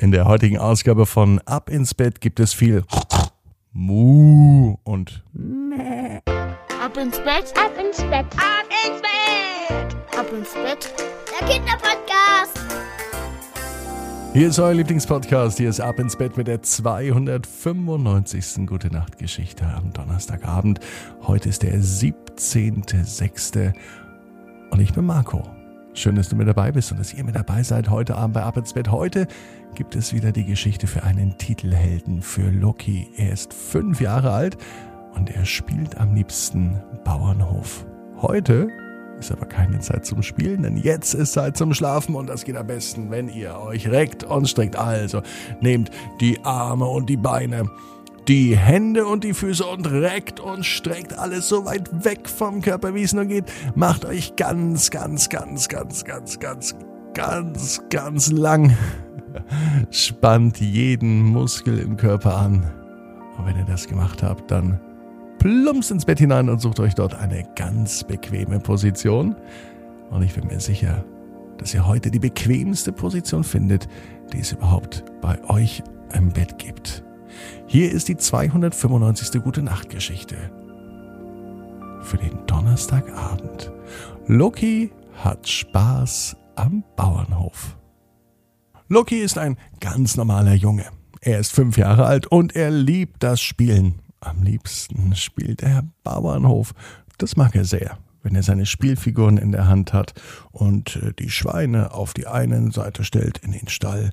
In der heutigen Ausgabe von Ab ins Bett gibt es viel Mu und Ab ins Bett, Ab ins Bett, ab ins Bett, ab ins Bett. der Kinderpodcast. hier ist euer Lieblingspodcast. Hier ist Ab ins Bett mit der 295. Gute Nacht Geschichte am Donnerstagabend. Heute ist der 17.06. und ich bin Marco. Schön, dass du mit dabei bist und dass ihr mit dabei seid heute Abend bei Ab ins Bett. Heute gibt es wieder die Geschichte für einen Titelhelden, für Loki. Er ist fünf Jahre alt und er spielt am liebsten Bauernhof. Heute ist aber keine Zeit zum Spielen, denn jetzt ist Zeit zum Schlafen und das geht am besten, wenn ihr euch reckt und streckt. Also nehmt die Arme und die Beine, die Hände und die Füße und reckt und streckt alles so weit weg vom Körper, wie es nur geht. Macht euch ganz, ganz, ganz, ganz, ganz, ganz, ganz, ganz lang. Spannt jeden Muskel im Körper an. Und wenn ihr das gemacht habt, dann plumps ins Bett hinein und sucht euch dort eine ganz bequeme Position. Und ich bin mir sicher, dass ihr heute die bequemste Position findet, die es überhaupt bei euch im Bett gibt. Hier ist die 295. Gute Nacht Geschichte für den Donnerstagabend. Loki hat Spaß am Bauernhof. Loki ist ein ganz normaler Junge. Er ist fünf Jahre alt und er liebt das Spielen. Am liebsten spielt er Bauernhof. Das mag er sehr, wenn er seine Spielfiguren in der Hand hat und äh, die Schweine auf die eine Seite stellt in den Stall,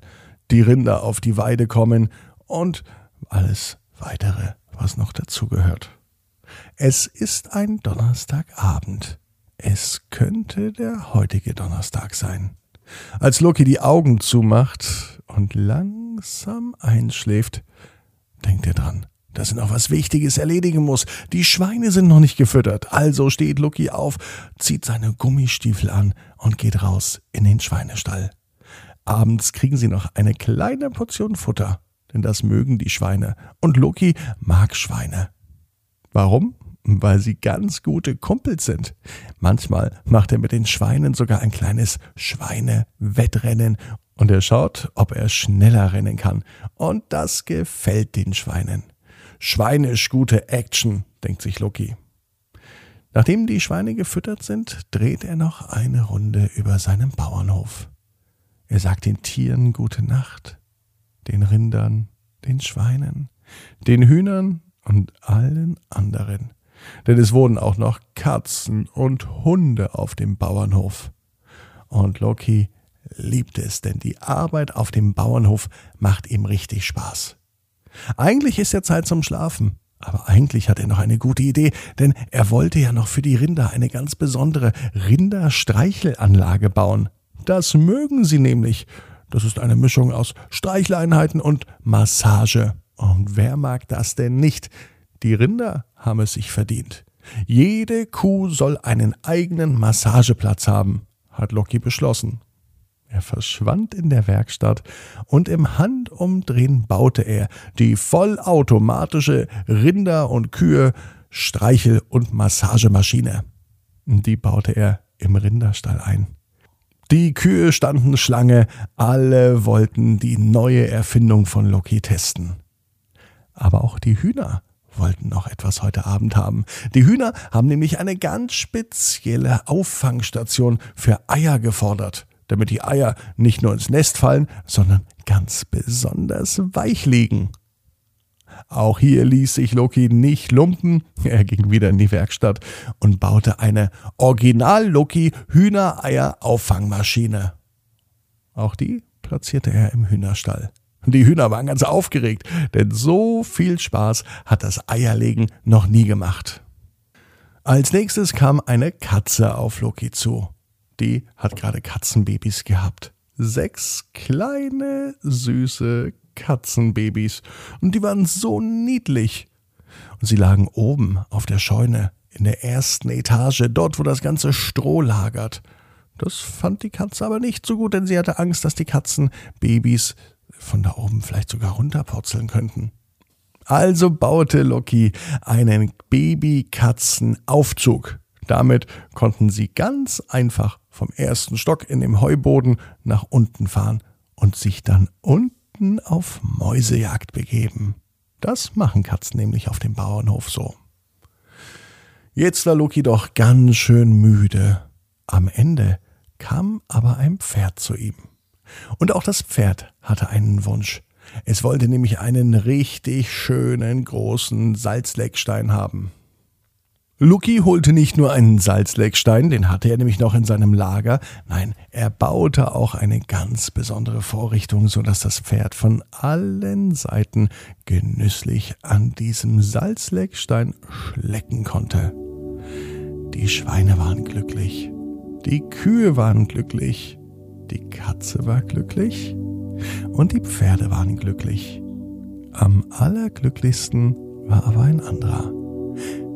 die Rinder auf die Weide kommen und alles weitere, was noch dazugehört. Es ist ein Donnerstagabend. Es könnte der heutige Donnerstag sein. Als Loki die Augen zumacht und langsam einschläft, denkt er dran, dass er noch was Wichtiges erledigen muss. Die Schweine sind noch nicht gefüttert. Also steht Loki auf, zieht seine Gummistiefel an und geht raus in den Schweinestall. Abends kriegen sie noch eine kleine Portion Futter, denn das mögen die Schweine. Und Loki mag Schweine. Warum? Weil sie ganz gute Kumpels sind. Manchmal macht er mit den Schweinen sogar ein kleines Schweinewettrennen und er schaut, ob er schneller rennen kann. Und das gefällt den Schweinen. Schweinisch gute Action, denkt sich Loki. Nachdem die Schweine gefüttert sind, dreht er noch eine Runde über seinen Bauernhof. Er sagt den Tieren gute Nacht, den Rindern, den Schweinen, den Hühnern und allen anderen. Denn es wohnen auch noch Katzen und Hunde auf dem Bauernhof. Und Loki liebt es, denn die Arbeit auf dem Bauernhof macht ihm richtig Spaß. Eigentlich ist ja Zeit zum Schlafen. Aber eigentlich hat er noch eine gute Idee, denn er wollte ja noch für die Rinder eine ganz besondere Rinderstreichelanlage bauen. Das mögen sie nämlich. Das ist eine Mischung aus Streicheleinheiten und Massage. Und wer mag das denn nicht? Die Rinder haben es sich verdient. Jede Kuh soll einen eigenen Massageplatz haben, hat Loki beschlossen. Er verschwand in der Werkstatt und im Handumdrehen baute er die vollautomatische Rinder- und Kühe Streichel- und Massagemaschine. Die baute er im Rinderstall ein. Die Kühe standen Schlange, alle wollten die neue Erfindung von Loki testen. Aber auch die Hühner wollten noch etwas heute Abend haben. Die Hühner haben nämlich eine ganz spezielle Auffangstation für Eier gefordert damit die Eier nicht nur ins Nest fallen, sondern ganz besonders weich liegen. Auch hier ließ sich Loki nicht lumpen. Er ging wieder in die Werkstatt und baute eine Original-Loki-Hühnereier-Auffangmaschine. Auch die platzierte er im Hühnerstall. Die Hühner waren ganz aufgeregt, denn so viel Spaß hat das Eierlegen noch nie gemacht. Als nächstes kam eine Katze auf Loki zu die hat gerade Katzenbabys gehabt. Sechs kleine, süße Katzenbabys. Und die waren so niedlich. Und sie lagen oben auf der Scheune, in der ersten Etage, dort, wo das ganze Stroh lagert. Das fand die Katze aber nicht so gut, denn sie hatte Angst, dass die Katzenbabys von da oben vielleicht sogar runterpurzeln könnten. Also baute Loki einen Babykatzenaufzug. Damit konnten sie ganz einfach vom ersten Stock in dem Heuboden nach unten fahren und sich dann unten beiden auf Mäusejagd begeben. Das machen Katzen nämlich auf dem Bauernhof so. Jetzt war Loki doch ganz schön müde. Am Ende kam aber ein Pferd zu ihm. Und auch das Pferd hatte einen Wunsch. Es wollte nämlich einen richtig schönen großen Salzleckstein haben. Lucky holte nicht nur einen Salzleckstein, den hatte er nämlich noch in seinem Lager, nein, er baute auch eine ganz besondere Vorrichtung, so dass das Pferd von allen Seiten genüsslich an diesem Salzleckstein schlecken konnte. Die Schweine waren glücklich, die Kühe waren glücklich, die Katze war glücklich. Und die Pferde waren glücklich. Am allerglücklichsten war aber ein anderer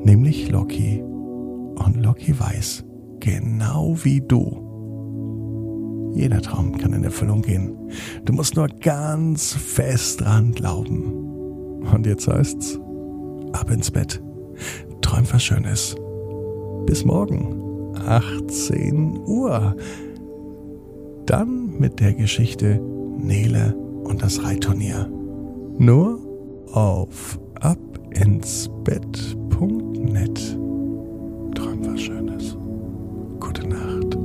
nämlich Loki. Und Loki weiß, genau wie du, jeder Traum kann in Erfüllung gehen. Du musst nur ganz fest dran glauben. Und jetzt heißt's, ab ins Bett. Träum was Schönes. Bis morgen, 18 Uhr. Dann mit der Geschichte Nele und das Reitturnier. Nur auf ab nett. Träum was Schönes. Gute Nacht.